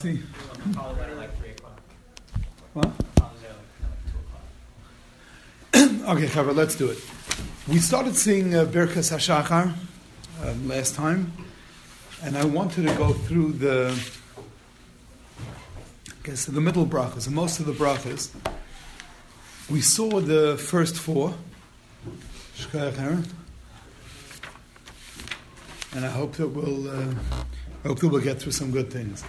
See. What? Okay, cover. Let's do it. We started seeing uh, Birkas Hashachar uh, last time, and I wanted to go through the, I guess, the middle brachas, and most of the brachas. We saw the first four, and I hope that we'll, uh, I hope that we'll get through some good things.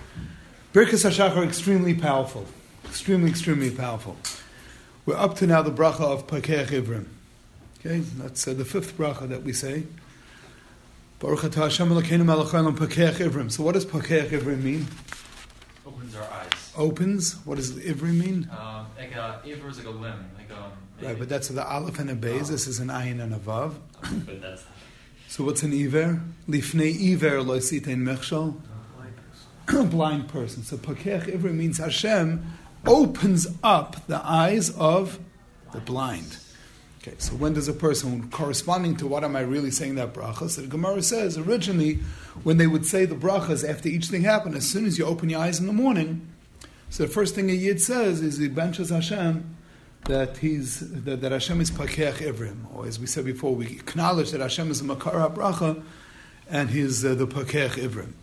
Birkas Hashachar are extremely powerful, extremely, extremely powerful. We're up to now the bracha of Pakeach Ivrim. Okay, that's uh, the fifth bracha that we say. Baruch atah Hashem Elokeinu melech haolam Pakeach Ivrim. So what does Pakeach Ivrim mean? opens our eyes. Opens. What does Ivrim mean? Um, like a Ivor is like a limb, like um. Right, but that's the aleph and a beis. This is an ayin and a vav. but that's So what's an iver? Lifnei iver lo sitein mechshol. Blind person. So Pakeach Ivrim means Hashem opens up the eyes of the blind. Okay, so when does a person, corresponding to what am I really saying that bracha? So the Gemara says originally, when they would say the brachas after each thing happened, as soon as you open your eyes in the morning, so the first thing a yid says is he benches Hashem that he's that, that Hashem is pakeach ivrim, or as we said before, we acknowledge that Hashem is a makara bracha, and he's uh, the pakeach ivrim.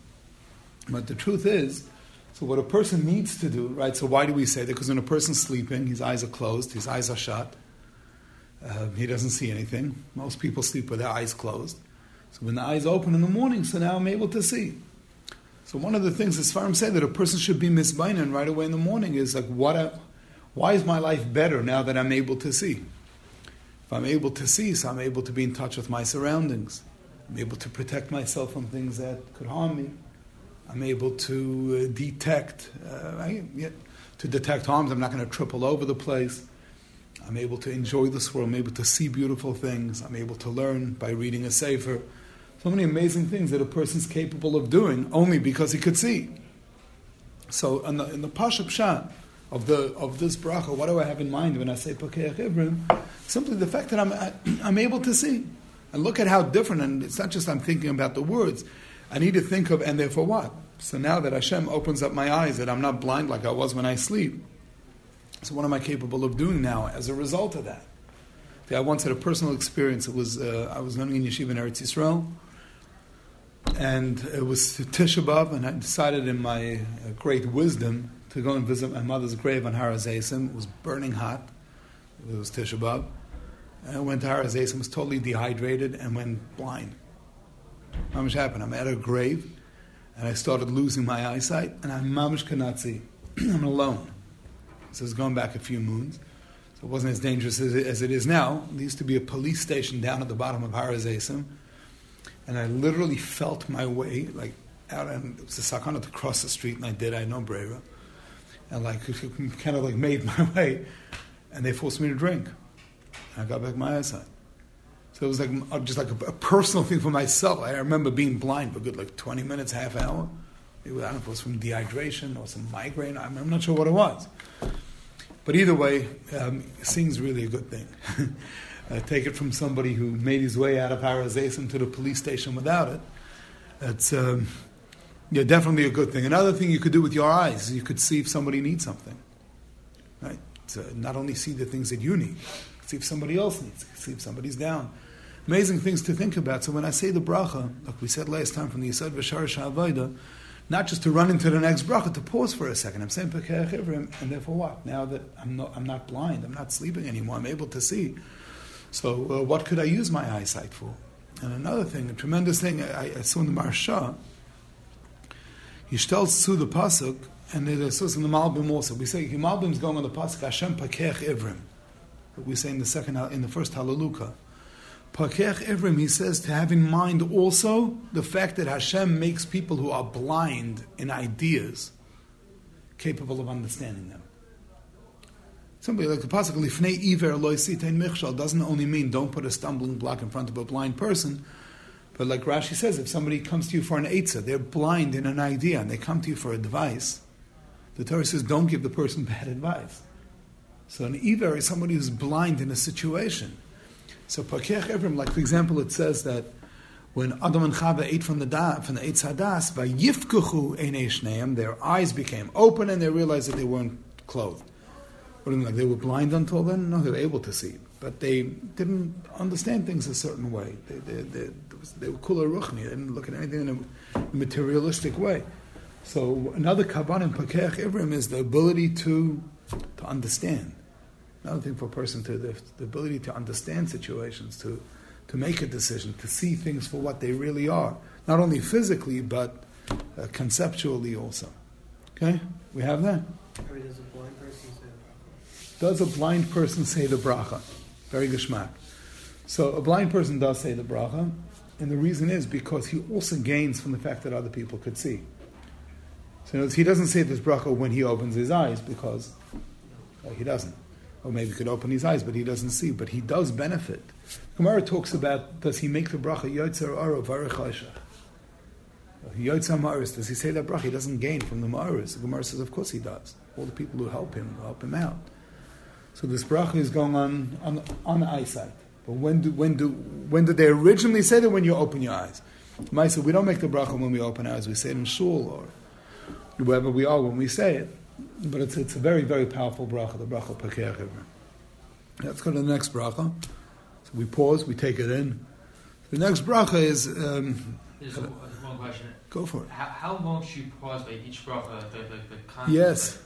But the truth is, so what a person needs to do, right? So why do we say that? Because when a person's sleeping, his eyes are closed, his eyes are shut. Uh, he doesn't see anything. Most people sleep with their eyes closed. So when the eyes open in the morning, so now I'm able to see. So one of the things as far as say that a person should be misbainan right away in the morning is like, what? I, why is my life better now that I'm able to see? If I'm able to see, so I'm able to be in touch with my surroundings. I'm able to protect myself from things that could harm me. I'm able to uh, detect, uh, I, yeah, to detect harms. I'm not going to triple over the place. I'm able to enjoy this world. I'm able to see beautiful things. I'm able to learn by reading a sefer. So many amazing things that a person's capable of doing only because he could see. So in the, in the Pasha Pshat of, the, of this bracha, what do I have in mind when I say Pakeach Ivrim? Simply the fact that I'm, I, I'm able to see. And look at how different, and it's not just I'm thinking about the words. I need to think of, and therefore what? So now that Hashem opens up my eyes, that I'm not blind like I was when I sleep. So what am I capable of doing now as a result of that? I once had a personal experience. It was uh, I was learning in yeshiva in Eretz Yisrael, and it was Tisha B'av, and I decided in my uh, great wisdom to go and visit my mother's grave on Har HaZeisim. It was burning hot. It was Tisha B'av. And I went to Har HaZeisim, was totally dehydrated, and went blind. How much happened. I'm at her grave, and I started losing my eyesight, and I mamish cannot see. I'm alone. So it's going back a few moons. So it wasn't as dangerous as it, as it is now. There used to be a police station down at the bottom of Har HaZeisim, and I literally felt my way, like, out, and it was a sakana to cross the street, and I did, I no brera. And, like, kind of, like, made my way, and they forced me to drink. And I got back my eyesight. So it was like just like a, a, personal thing for myself. I remember being blind for good like 20 minutes, half hour. I don't know if it was from dehydration or some migraine. I'm, I'm not sure what it was. But either way, um, seeing's really a good thing. uh, take it from somebody who made his way out of Har HaZeisim to the police station without it. It's um, yeah, definitely a good thing. Another thing you could do with your eyes you could see if somebody needs something. Right? To not only see the things that you need, see if somebody else needs, see if somebody's down amazing things to think about. So when I say the bracha, like we said last time from the Yesod V'Shoresh Ha'avodah, not just to run into the next bracha, to pause for a second. I'm saying Ivrim, and therefore what? Now that I'm not, I'm not blind, I'm not sleeping anymore, I'm able to see. So uh, what could I use my eyesight for? And another thing, a tremendous thing I, I saw in the Marsha, Yishtel to the Pasuk, and there's in the Malbim also. We say, Malbim's going on the Pasuk, Hashem Pekech Ivrim. We say in the second, in the first Hallelujah. Pakech Ivrim, he says to have in mind also the fact that Hashem makes people who are blind in ideas capable of understanding them. Somebody like the pasuk Lifnei Iver Loi Sitein Michshal doesn't only mean don't put a stumbling block in front of a blind person, but like Rashi says, if somebody comes to you for an eitzah, they're blind in an idea, and they come to you for advice, the Torah says don't give the person bad advice. So an Iver is somebody who's blind in a situation. So Pakech Ivrim, like for example, it says that when Adam and Chava ate from the da, from the Eitz Hadas, by Yifkuchu Einei Shneim, their eyes became open and they realized that they weren't clothed. What do you mean, like they were blind until then? No, they were able to see, but they didn't understand things a certain way. They, they, they, they were kula ruchni. They didn't look at anything in a materialistic way. So another kavan in Pakech Ivrim is the ability to to understand. Another thing for a person to the, the ability to understand situations, to to make a decision, to see things for what they really are, not only physically but uh, conceptually also. Okay, we have that. Or does a blind person say the Does a blind person say the bracha? Very geschmack. So a blind person does say the bracha, and the reason is because he also gains from the fact that other people could see. So in other words, he doesn't say this bracha when he opens his eyes because well, he doesn't. Or maybe he could open his eyes, but he doesn't see. But he does benefit. Gemara talks about does he make the bracha yotzer aro varechasha? Yotzer ma'aris, does he say that bracha? He doesn't gain from the ma'aris. The Gemara says, of course he does. All the people who help him help him out. So this bracha is going on on, on eyesight. But when do when do when did they originally say that? When you open your eyes. Maisa, we don't make the bracha when we open our eyes. We say it in shul or wherever we are when we say it. But it's, it's a very, very powerful bracha, the bracha Pakeach Ivrim. Let's go to the next bracha. So we pause, we take it in. The next bracha is, um, There's one one question. go for it. How, how long should you pause by each bracha? The, the, the concept Yes.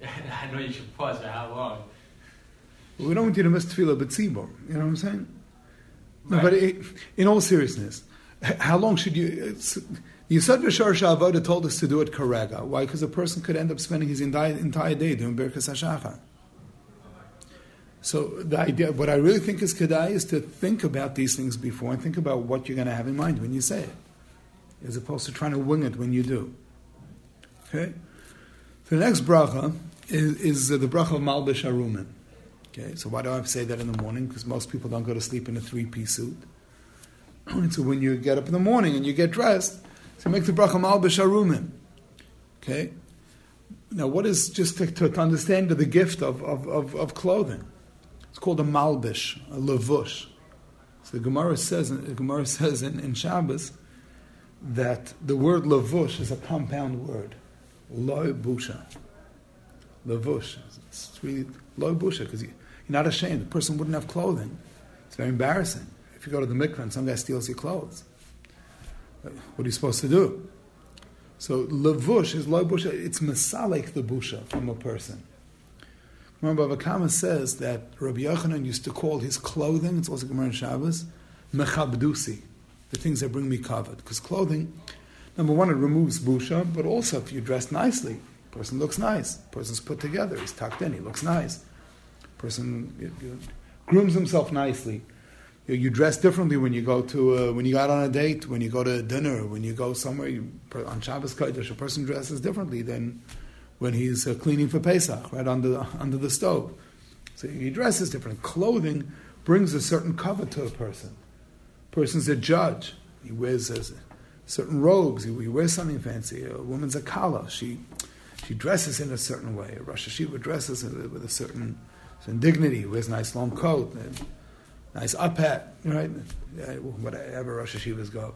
the- I know you should pause, but how long? We don't want you to miss tefillah b'tzibor. You know what I'm saying? No, but it, in all seriousness, how long should you? It's, Yesod V'Shoresh Ha'avodah told us to do it karega. Why? Because a person could end up spending his entire, entire day doing Birkas HaShachar. So the idea, what I really think is kedai is to think about these things before and think about what you're going to have in mind when you say it, as opposed to trying to wing it when you do. Okay. The next bracha is, is the bracha of Malbish Arumin. Okay, so why do I say that in the morning? Because most people don't go to sleep in a three-piece suit. so when you get up in the morning and you get dressed, so make the bracha Malbish Arumin. Okay. Now, what is just to, to understand the gift of, of, of, of clothing? It's called a malbish, a levush. So the Gemara says, the Gemara says in, in Shabbos that the word levush is a compound word, loy busha. Levush, it's really loy busha because you, you're not ashamed. The person wouldn't have clothing. It's very embarrassing. If you go to the mikvah and some guy steals your clothes, what are you supposed to do? So levush is loy busha. It's masalik the busha from a person. Remember, Bava Kama says that Rabbi Yochanan used to call his clothing, it's also Gemara in Shabbos, mechabdusi, the things that bring me covered. Because clothing, number one, it removes busha, but also if you dress nicely, person looks nice, person's put together, he's tucked in, he looks nice. Person you, grooms himself nicely. You, dress differently when you go to uh, when you go out on a date, when you go to dinner, when you go somewhere you, on Shabbos Kodesh. A person dresses differently than when he's uh, cleaning for Pesach, right under the, under the stove. So he dresses different. Clothing brings a certain cover to a person. Person's a judge. He wears uh, certain robes. He, he wears something fancy. A woman's a kala. She she dresses in a certain way. A Rosh Hashiva dresses with a certain, certain dignity. Wears a nice long coat, a nice up hat, right? Whatever Rosh Hashivas go.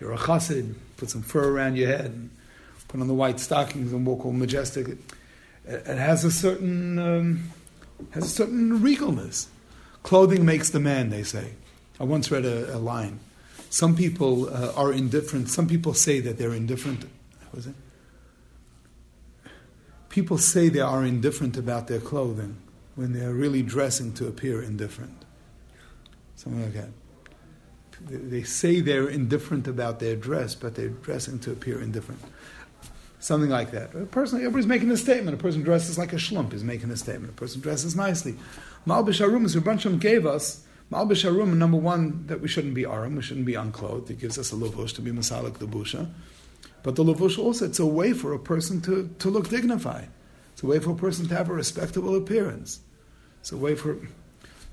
You're a chassid. Put some fur around your head. And, put on the white stockings and walk all majestic. It, it has a certain um, has a certain regalness. Clothing makes the man, they say. I once read a, a line. Some people uh, are indifferent. Some people say that they're indifferent. What was it? People say they are indifferent about their clothing when they're really dressing to appear indifferent. Something like that. They, say they're indifferent about their dress, but they're dressing to appear indifferent. Something like that. A person, everybody's making a statement. A person dresses like a schlump is making a statement. A person dresses nicely. Malbish Arum, as Rabbansham gave us, Malbish Arum, number one, that we shouldn't be arum, we shouldn't be unclothed. It gives us a lavush to be masalik the busha. But the lavush also, it's a way for a person to, to look dignified. It's a way for a person to have a respectable appearance. It's a way for,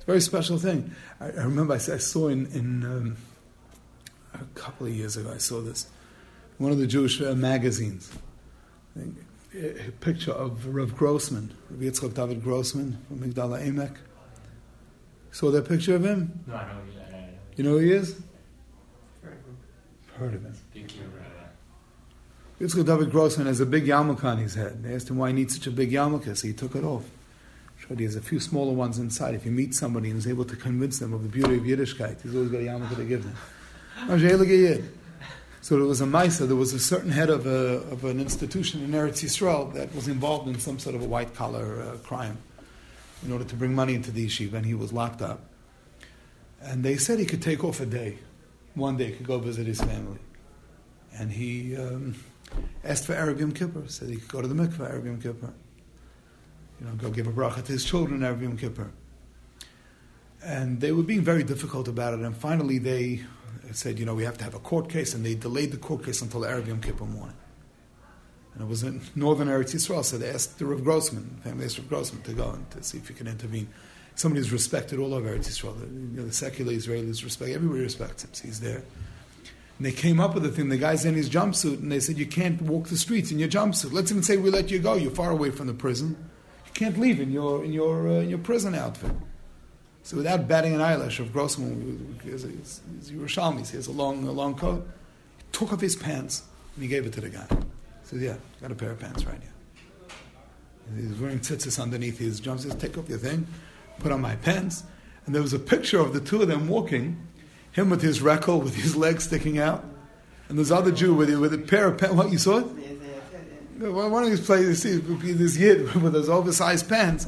very special thing. I, I remember I, I saw in, in um, a couple of years ago, I saw this, one of the Jewish uh, magazines a picture of Rav Grossman, Rav Yitzchak David Grossman from Migdal HaEmek. Saw that picture of him? No, I know. I know. You know who he is? Very good. Heard of him. Big kid, right? Yitzchak David Grossman has a big yarmulke on his head. They asked him why he needs such a big yarmulke, so he took it off. He has a few smaller ones inside. If you meet somebody and is able to convince them of the beauty of Yiddishkeit, he's always got a yarmulke to give them. So there was a Maisa, there was a certain head of, a, of an institution in Eretz Yisrael that was involved in some sort of a white collar uh, crime in order to bring money into the yeshiva, and he was locked up. And they said he could take off a day. One day he could go visit his family. And he um, asked for Erev Yom Kippur, said he could go to the mikveh Erev Yom Kippur. You know, go give a bracha to his children Erev Yom Kippur. And they were being very difficult about it, and finally they said, you know, we have to have a court case, and they delayed the court case until Erev Yom Kippur morning. And it was in northern Eretz Yisrael, so they asked the Rav Grossman, family asked Rav Grossman to go and to see if he can intervene. Somebody who's respected all over Eretz Yisrael. The, you know, the secular Israelis respect, everybody respects him, so he's there. And they came up with the thing, the guy's in his jumpsuit, and they said, you can't walk the streets in your jumpsuit. Let's even say we let you go, you're far away from the prison. You can't leave in your, in your, uh, in your prison outfit. So without batting an eyelash of Grossman, he's Yerushalmi, he has a long, a long coat, he took off his pants and he gave it to the guy. He said, yeah, got a pair of pants right here. He's wearing tzitzis underneath his jumpsuit. He says, take off your thing, put on my pants. And there was a picture of the two of them walking, him with his reckle, with his legs sticking out, and this other Jew with, with a pair of pants. What, you saw it? One of these places, this yid with his oversized pants.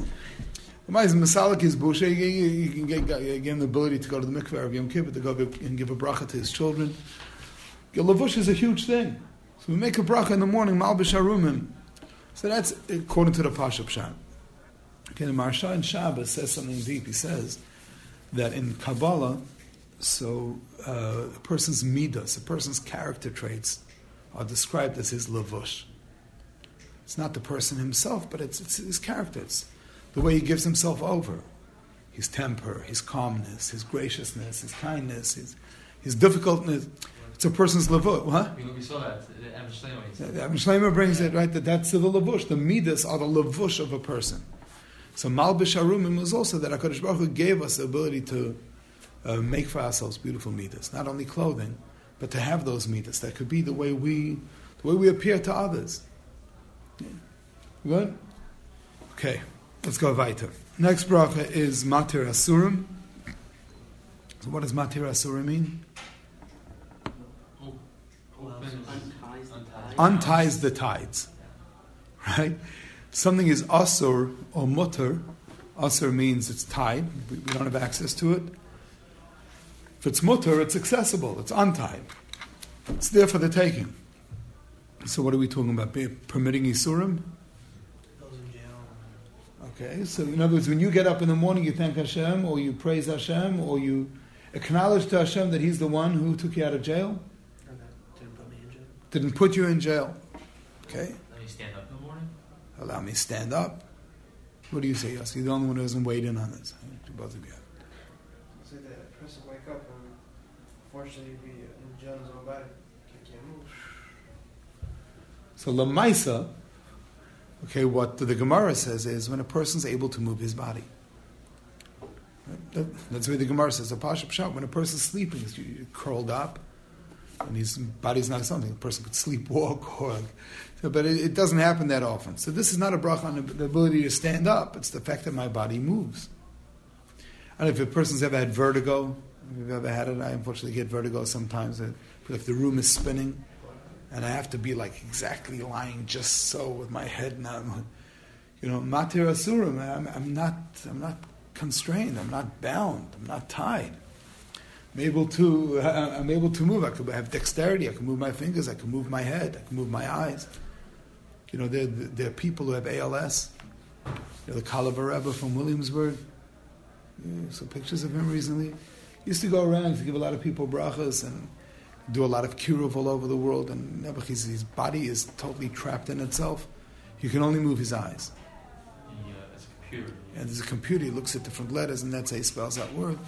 Is Masalik is busha. You can get, again the ability to go to the mikveh of Yom Kippur to go and give a bracha to his children. Lavush is a huge thing. So we make a bracha in the morning, Malbish Harumim. So that's according to the Pasha Pshat. Okay, the Maharsha in Shabbos says something deep. He says that in Kabbalah, so uh, a person's midas, a person's character traits, are described as his lavush. It's not the person himself, but it's, it's his character. It's the way he gives himself over, his temper, his calmness, his graciousness, his kindness, his, his difficultness. It's a person's lavut. What? We saw that. Shleimah. Even Shleimah brings it right that that's the lavush. The midas are the lavush of a person. So Malbish Harumim was also that Hakadosh Baruch Hu gave us the ability to uh, make for ourselves beautiful midas, not only clothing, but to have those midas. That could be the way we, the way we appear to others. Good. Okay. Let's go weiter. Next bracha is Matir Asurim. So what does Matir Asurim mean? Unties the tides. Right? Something is asur or mutter. Asur means it's tied. We, we don't have access to it. If it's mutter, it's accessible. It's untied. It's there for the taking. So what are we talking about? Permitting Isurim? Okay, so in other words, when you get up in the morning, you thank Hashem, or you praise Hashem, or you acknowledge to Hashem that He's the one who took you out of jail. Didn't put me in jail. Didn't put you in jail. Okay. Let me stand up in the morning. Allow me stand up. What do you say, Yossi? You're the only one who doesn't weigh in on this. Both of you. I say that a person wake up and unfortunately be in jail in his own body. So Lamaisa, okay, what the Gemara says is when a person's able to move his body. That- That's way the Gemara says. A pasha pshat, when a person's sleeping, he's curled up, and his body's not something. A person could sleepwalk, or, so, but it, it doesn't happen that often. So this is not a bracha on the, ability to stand up. It's the fact that my body moves. And if a person's ever had vertigo, if you've ever had it, I unfortunately get vertigo sometimes. I feel the room is spinning, and I have to be like exactly lying just so with my head now. You know, matir asurim. I'm, I'm not. I'm not constrained. I'm not bound. I'm not tied. I'm able to. I'm able to move. I could have dexterity. I can move my fingers. I can move my head. I can move my eyes. You know, there, there are people who have ALS. You know, the Kalavar Rebbe from Williamsburg. Yeah, some pictures of him recently. He used to go around to give a lot of people brachas and do a lot of kiruv all over the world. And Nebuch, his, his body is totally trapped in itself. He can only move his eyes. It's a computer. And there's a computer, he looks at different letters, and that's how he spells that word.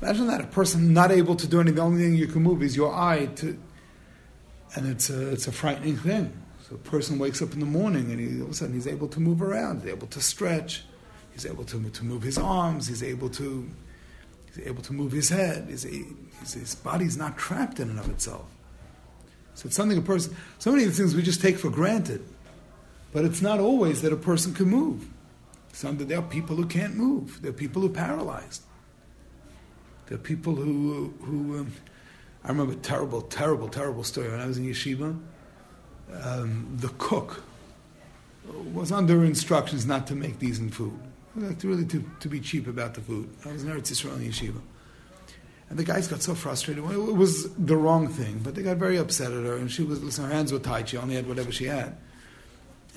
Imagine that a person not able to do anything, the only thing you can move is your eye to, and it's a, it's a frightening thing. So a person wakes up in the morning and he, all of a sudden he's able to move around, he's able to stretch, he's able to, to move his arms, he's able to, He's able to move his head. His, his, his body's not trapped in and of itself. So it's something a person, so many of the things we just take for granted. But it's not always that a person can move. Some, there are people who can't move. There are people who are paralyzed. There are people who, who um, I remember a terrible, terrible, terrible story when I was in yeshiva. Um, the cook was under instructions not to make decent food. Like really to, to be cheap about the food. I was in Eretz Yisrael in yeshiva. And the guys got so frustrated. Well, it was the wrong thing, but they got very upset at her. And she was, listen, her hands were tied. She only had whatever she had.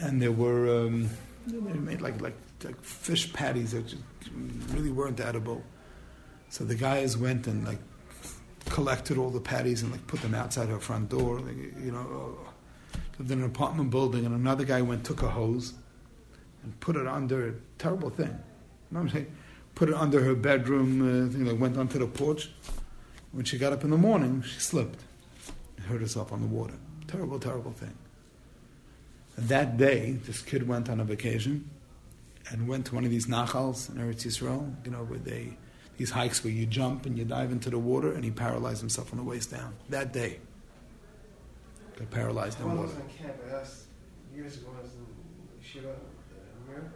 And there were, um, they made like, like, like fish patties that really weren't edible. So the guys went and like collected all the patties and like put them outside her front door. Like, you know, lived in an apartment building, and another guy went took a hose and put it under a terrible thing. You know I'm saying? Put it under her bedroom uh, thing that went onto the porch. When she got up in the morning, she slipped, and hurt herself on the water. Terrible, terrible thing. And that day, this kid went on a vacation and went to one of these nachals in Eretz Yisrael, you know, where they these hikes where you jump and you dive into the water, and he paralyzed himself on the waist down. That day, got paralyzed in When I water. was in camp, I asked years ago, I was in Shiva, uh, Amir,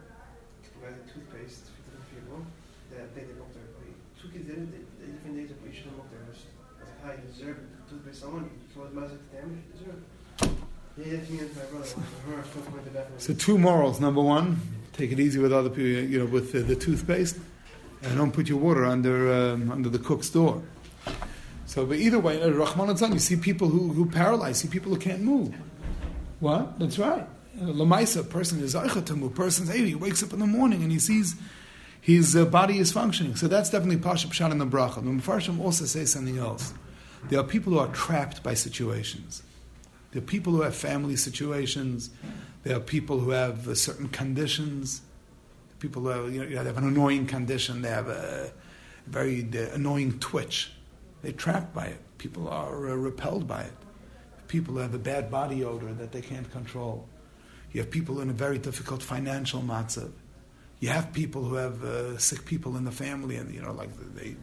we had a toothpaste for different people. That day they looked there. Two kids did it, they, they different days, but you shouldn't look. I was hi, you deserve. Toothpaste, someone, caused massive damage, deserve the. So two morals. Number one, take it easy with other people, you know, with uh, the toothpaste, and don't put your water under um, under the cook's door. So, but either way, uh, Rahman you see people who who paralyzed, see people who can't move. What? That's right. Lamaisa, person is move. Person's hey, he wakes up in the morning and he sees his uh, body is functioning. So that's definitely pasha pshat in the bracha. The Mepharshim also say something else. There are people who are trapped by situations. There are people who have family situations. There are people who have uh, certain conditions. People who have, you know, they have an annoying condition. They have a very uh, annoying twitch. They're trapped by it. People are uh, repelled by it. People have a bad body odor that they can't control. You have people in a very difficult financial matzav. You have people who have uh, sick people in the family, and you know, like they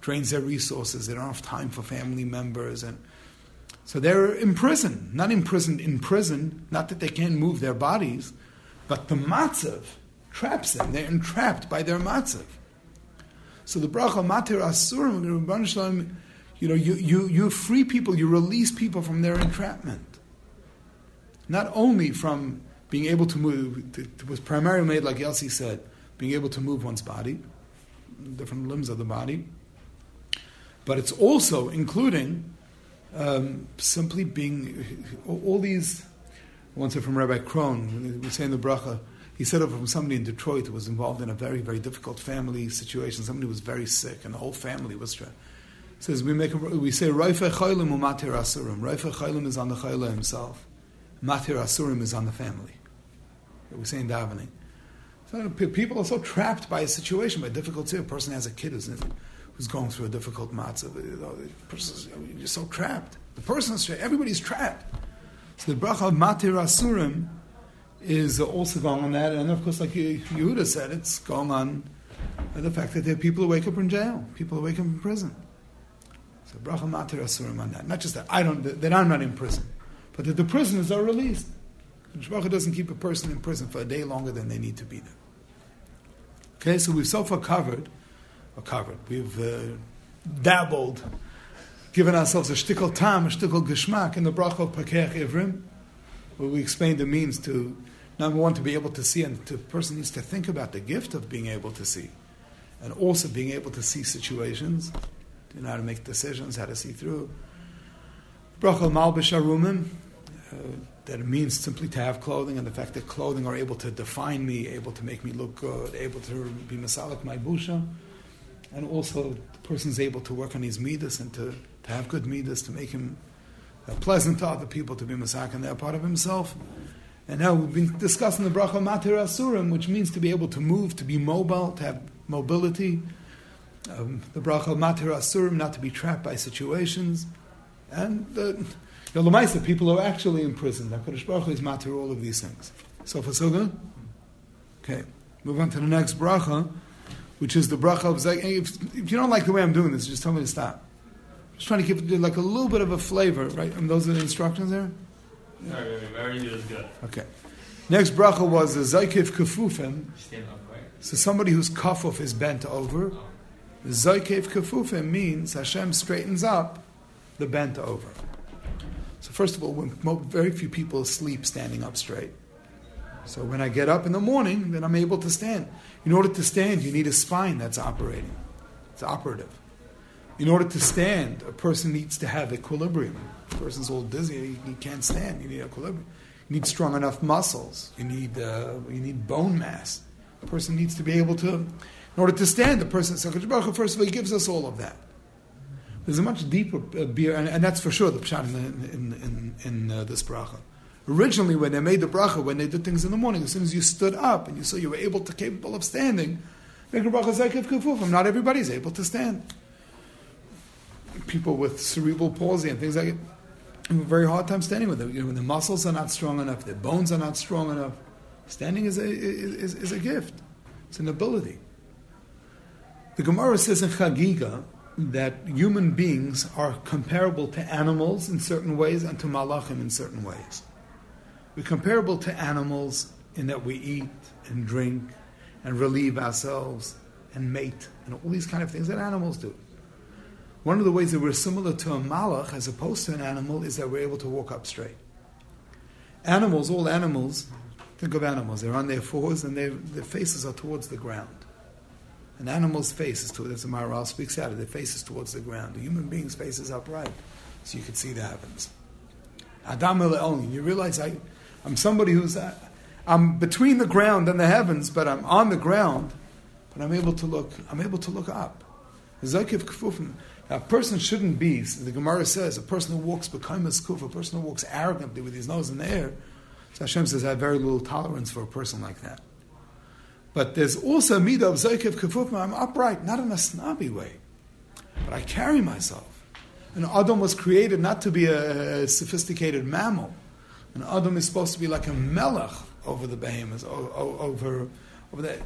drains their resources. They don't have time for family members, and so they're imprisoned. Not imprisoned in prison. Not that they can't move their bodies, but the matzav traps them. They're entrapped by their matzav. So the bracha matir asurim, you know, you, you, you free people, you release people from their entrapment. Not only from being able to move, it was primarily made, like Yossi said, being able to move one's body, different limbs of the body, but it's also including um, simply being all these. Said from Rabbi Krohn, we say in the bracha, he said it from somebody in Detroit who was involved in a very, very difficult family situation. Somebody was very sick, and the whole family was. Tra- says we make a, we say Raifa Chaylim Matir Asurim. Raifa Chaylim is on the Chayla himself. Matir Asurim is on the family. We say in davening. So people are so trapped by a situation, by a difficult. A person has a kid who's, who's going through a difficult matzav. You know, the person's, you're so trapped. The person's trapped. Everybody's trapped. So the bracha of Matir Asurim is also going on that, and of course, like Yehuda said, it's going on the fact that there are people who wake up in jail, people who wake up in prison. So bracha matir asurim on that. Not just that I don't, that I'm not in prison, but that the prisoners are released. Bracha doesn't keep a person in prison for a day longer than they need to be there. Okay, so we've so far covered, or covered, we've uh, dabbled, given ourselves a shtickle tam, a shtickle geschmack in the bracha of Pakech Ivrim, where we explained the means to number one to be able to see, and the person needs to think about the gift of being able to see, and also being able to see situations, to know how to make decisions, how to see through. Bracha malbish arumim, uh, that it means simply to have clothing, and the fact that clothing are able to define me, able to make me look good, able to be masalik my busha, and also the person's able to work on his midas and to, to have good midas to make him uh, pleasant to other people, to be masak and they're part of himself. And now we've been discussing the bracha matir asurim, which means to be able to move, to be mobile, to have mobility. Um, the bracha matir asurim, not to be trapped by situations, and the know, Lamaisa, people are actually imprisoned. HaKadosh Baruch Hu is matir all of these things. So for so good? Okay. Move on to the next bracha, which is the bracha of Zaykev. If, if you don't like the way I'm doing this, just tell me to stop. I'm just trying to give it like a little bit of a flavor, right? And those are the instructions there? Very, very, very good. Okay. Next bracha was the Zaykev Kafufim. So somebody whose kafuf is bent over. Oh. Zaykev Kafufim means Hashem straightens up the bent over. First of all, very few people sleep standing up straight. So when I get up in the morning, then I'm able to stand. In order to stand, you need a spine that's operating. It's operative. In order to stand, a person needs to have equilibrium. A person's all dizzy, he, can't stand. You need equilibrium. You need strong enough muscles. You need uh, you need bone mass. A person needs to be able to, in order to stand, the person. So Hakadosh Baruch first of all, he gives us all of that. There's a much deeper uh, beer, and, and that's for sure the pshat in, in, in, in uh, this bracha. Originally, when they made the bracha, when they did things in the morning, as soon as you stood up and you saw you were able to, capable of standing, make a bracha zakev kufufim. Not everybody's able to stand. People with cerebral palsy and things like it have a very hard time standing with them. You know, when the muscles are not strong enough, their bones are not strong enough. Standing is a, is, is a gift. It's an ability. The Gemara says in Chagiga that human beings are comparable to animals in certain ways and to malachim in certain ways. We're comparable to animals in that we eat and drink and relieve ourselves and mate and all these kind of things that animals do. One of the ways that we're similar to a malach as opposed to an animal is that we're able to walk up straight. Animals, all animals, think of animals, they're on their fours and their, their faces are towards the ground. An animal's face is towards, as the Maharal speaks out, of, their face is towards the ground. A human being's face is upright, so you can see the heavens. Adam only. You realize I, I'm somebody who's, uh, I'm between the ground and the heavens, but I'm on the ground, but I'm able to look, I'm able to look up. A person shouldn't be, the Gemara says, a person who walks bekaimas kuf, a person who walks arrogantly with his nose in the air. So Hashem says, I have very little tolerance for a person like that. But there's also midah of zakev kafufim. I'm upright, not in a snobby way, but I carry myself. And Adam was created not to be a sophisticated mammal. And Adam is supposed to be like a melech over the behemoths, over over the.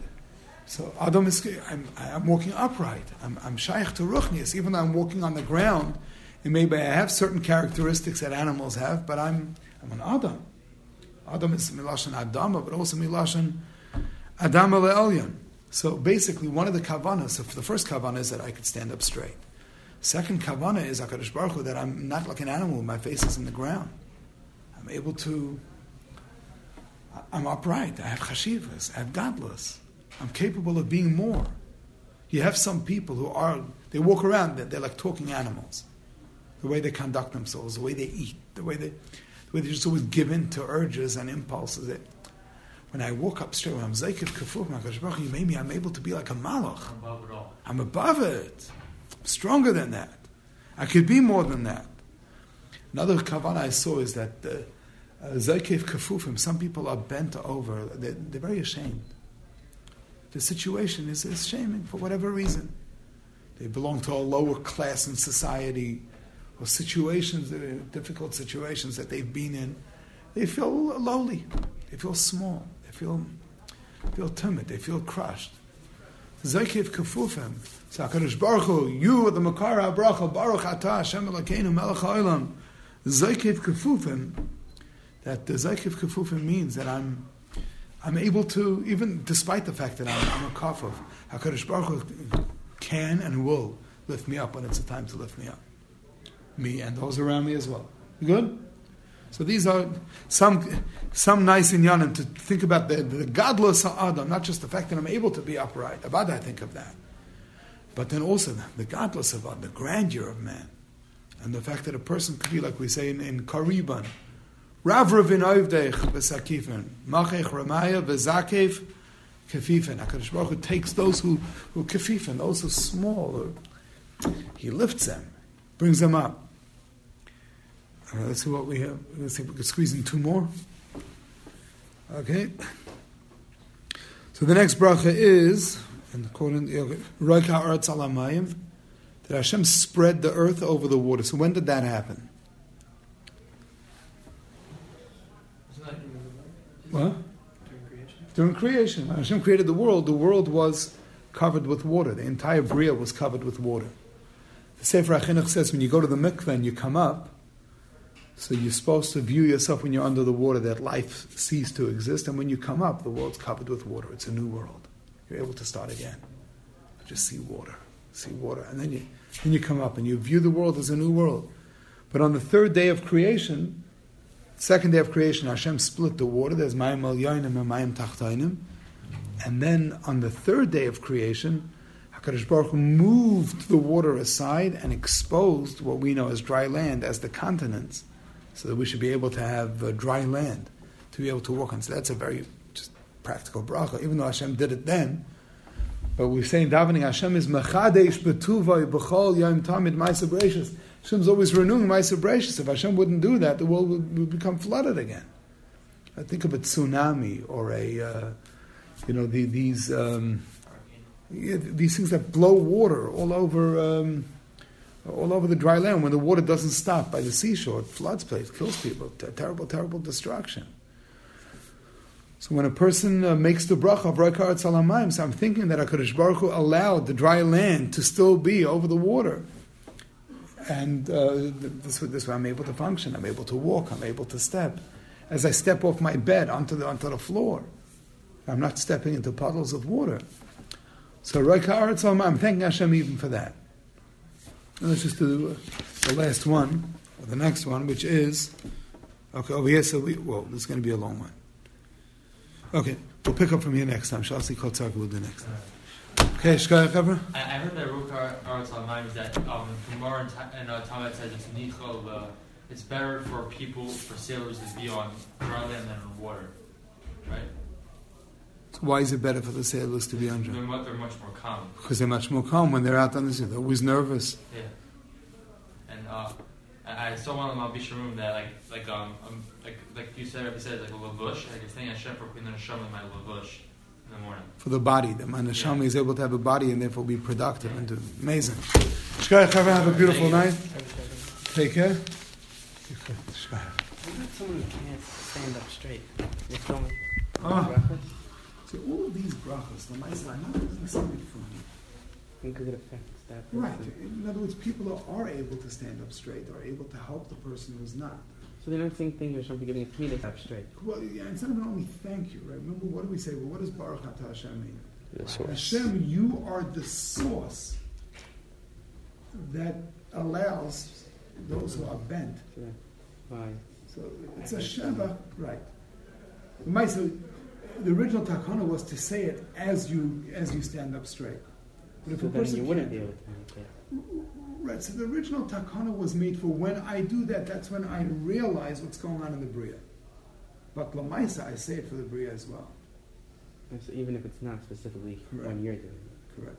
So Adam is. I'm, I'm walking upright. I'm, I'm shaykh to ruchnias, even though I'm walking on the ground. And maybe I have certain characteristics that animals have, but I'm I'm an Adam. Adam is milashon Adama, but also milashon Adam Elyon. So basically, one of the kavanas, so the first kavana is that I could stand up straight. Second kavana is Hakadosh Baruch Hu, that I'm not like an animal. My face is in the ground. I'm able to. I'm upright. I have chashivas. I have godless. I'm capable of being more. You have some people who are. They walk around. They're, like talking animals. The way they conduct themselves, the way they eat, the way they, the way they're just always given to urges and impulses. That when I walk up straight, when I'm Zaykif Kafur, Baruch you made me. I'm able to be like a malach. Above it all. I'm above it. I'm stronger than that. I could be more than that. Another kavanah I saw is that uh, Zaykif Kafufim, some people are bent over, they're, they're very ashamed. The situation is, is shaming for whatever reason. They belong to a lower class in society, or situations, difficult situations that they've been in. They feel lowly, they feel small, feel, feel timid, they feel crushed. Zakiv kafufim. So HaKadosh Baruch Hu, you are the Makar HaBracha, Baruch Atah, Hashem Elokeinu, Melech HaOlam. Zakiv kafufim. That the Zakiv kafufim means that I'm, I'm able to, even despite the fact that I'm, I'm a kafuf, HaKadosh Baruch Hu can and will lift me up when it's a time to lift me up. Me and those around me as well. Good? So these are some some nice inyanim to think about the, the godless Adam, not just the fact that I'm able to be upright. About I think of that. But then also the, godless of God, the grandeur of man. And the fact that a person could be, like we say in, in Kariban, Rav Ravin Ovdech v'sakifin, Machech Ramaya v'zakev kafifin. HaKadosh Baruch Hu takes those who, who kafifin, those who small, he lifts them, brings them up. Uh, let's see what we have. Let's see if we can squeeze in two more. Okay. So the next bracha is, and according to Roika Eretz Alamayim, that Hashem spread the earth over the water. So when did that happen? What? During creation. During creation. When Hashem created the world, the world was covered with water. The entire Bria was covered with water. The Sefer HaChinuch says when you go to the mikveh and you come up, so you're supposed to view yourself when you're under the water that life ceased to exist, and when you come up, the world's covered with water. It's a new world. You're able to start again. Just see water, see water, and then you then you come up and you view the world as a new world. But on the third day of creation, second day of creation, Hashem split the water. There's Mayim al and Mayim Tachtainim. And then on the third day of creation, HaKadosh Baruch Hu moved the water aside and exposed what we know as dry land as the continents, so that we should be able to have uh, dry land to be able to walk on. So that's a very just practical bracha, even though Hashem did it then. But we're saying davening Hashem is mechadesh betuvay b'chol yom tamid ma'aser gracious. Hashem's always renewing ma'aser gracious. If Hashem wouldn't do that, the world would, would become flooded again. I think of a tsunami or a, uh, you know, the, these um, yeah, these things that blow water all over. Um, all over the dry land, when the water doesn't stop by the seashore, it floods place, kills people, terrible, terrible destruction. So when a person uh, makes the bracha of Raikar Salamayim, so I'm thinking that HaKadosh Baruch Hu allowed the dry land to still be over the water. And uh, this, this way I'm able to function, I'm able to walk, I'm able to step. As I step off my bed onto the, onto the floor, I'm not stepping into puddles of water. So Raikar Salamayim, I'm thanking Hashem even for that. And let's just do the last one, or the next one, which is, okay, over here, so we, well, this is going to be a long one. Okay, we'll pick up from here next time. Shall see Kotzak will do next time. Okay, Shkaya Chaver? I, I heard that Rukar Aratz al is that um, Gemara and uh, Talmud says it's nichol, uh, it's better for people, for sailors to be on dry land than on water, right? So why is it better for the sailors to be on dry? They're, mu- they're much more calm. Because they're much more calm when they're out on the sea. They're always nervous. Yeah. And uh, I, I saw one of them on Bisharum that like like um, um like like you said you said like a lavush. Like it's thanking Hashem for putting the neshama in my lavush in the morning. For the body, the man neshama Yeah. is able to have a body and therefore be productive and do amazing. Shkaya Chaver, have a beautiful night. Take care. Shkaya. What about someone who can't stand up straight? What's going on? Ah. Brachas? So all of these brachas, the Maisa, I'm not doing something from you. Think it affects that person. Right. In other words, people who are able to stand up straight are able to help the person who's not. So they don't think thank you Hashem for giving it to me to stand up straight. Well, yeah, instead of only thank you, right? Remember, what do we say? Well, what does Baruch Atah Hashem mean? The source. Hashem, you are the source that allows those who are bent. Why? So it's a Sheva, right. The original takana was to say it as you as you stand up straight. But if So a person you wouldn't be able to. Right, so the original takana was made for when I do that, that's when I realize what's going on in the Bria. But Lamaisa, I say it for the Bria as well. So even if it's not specifically Correct. when you're doing it. Correct.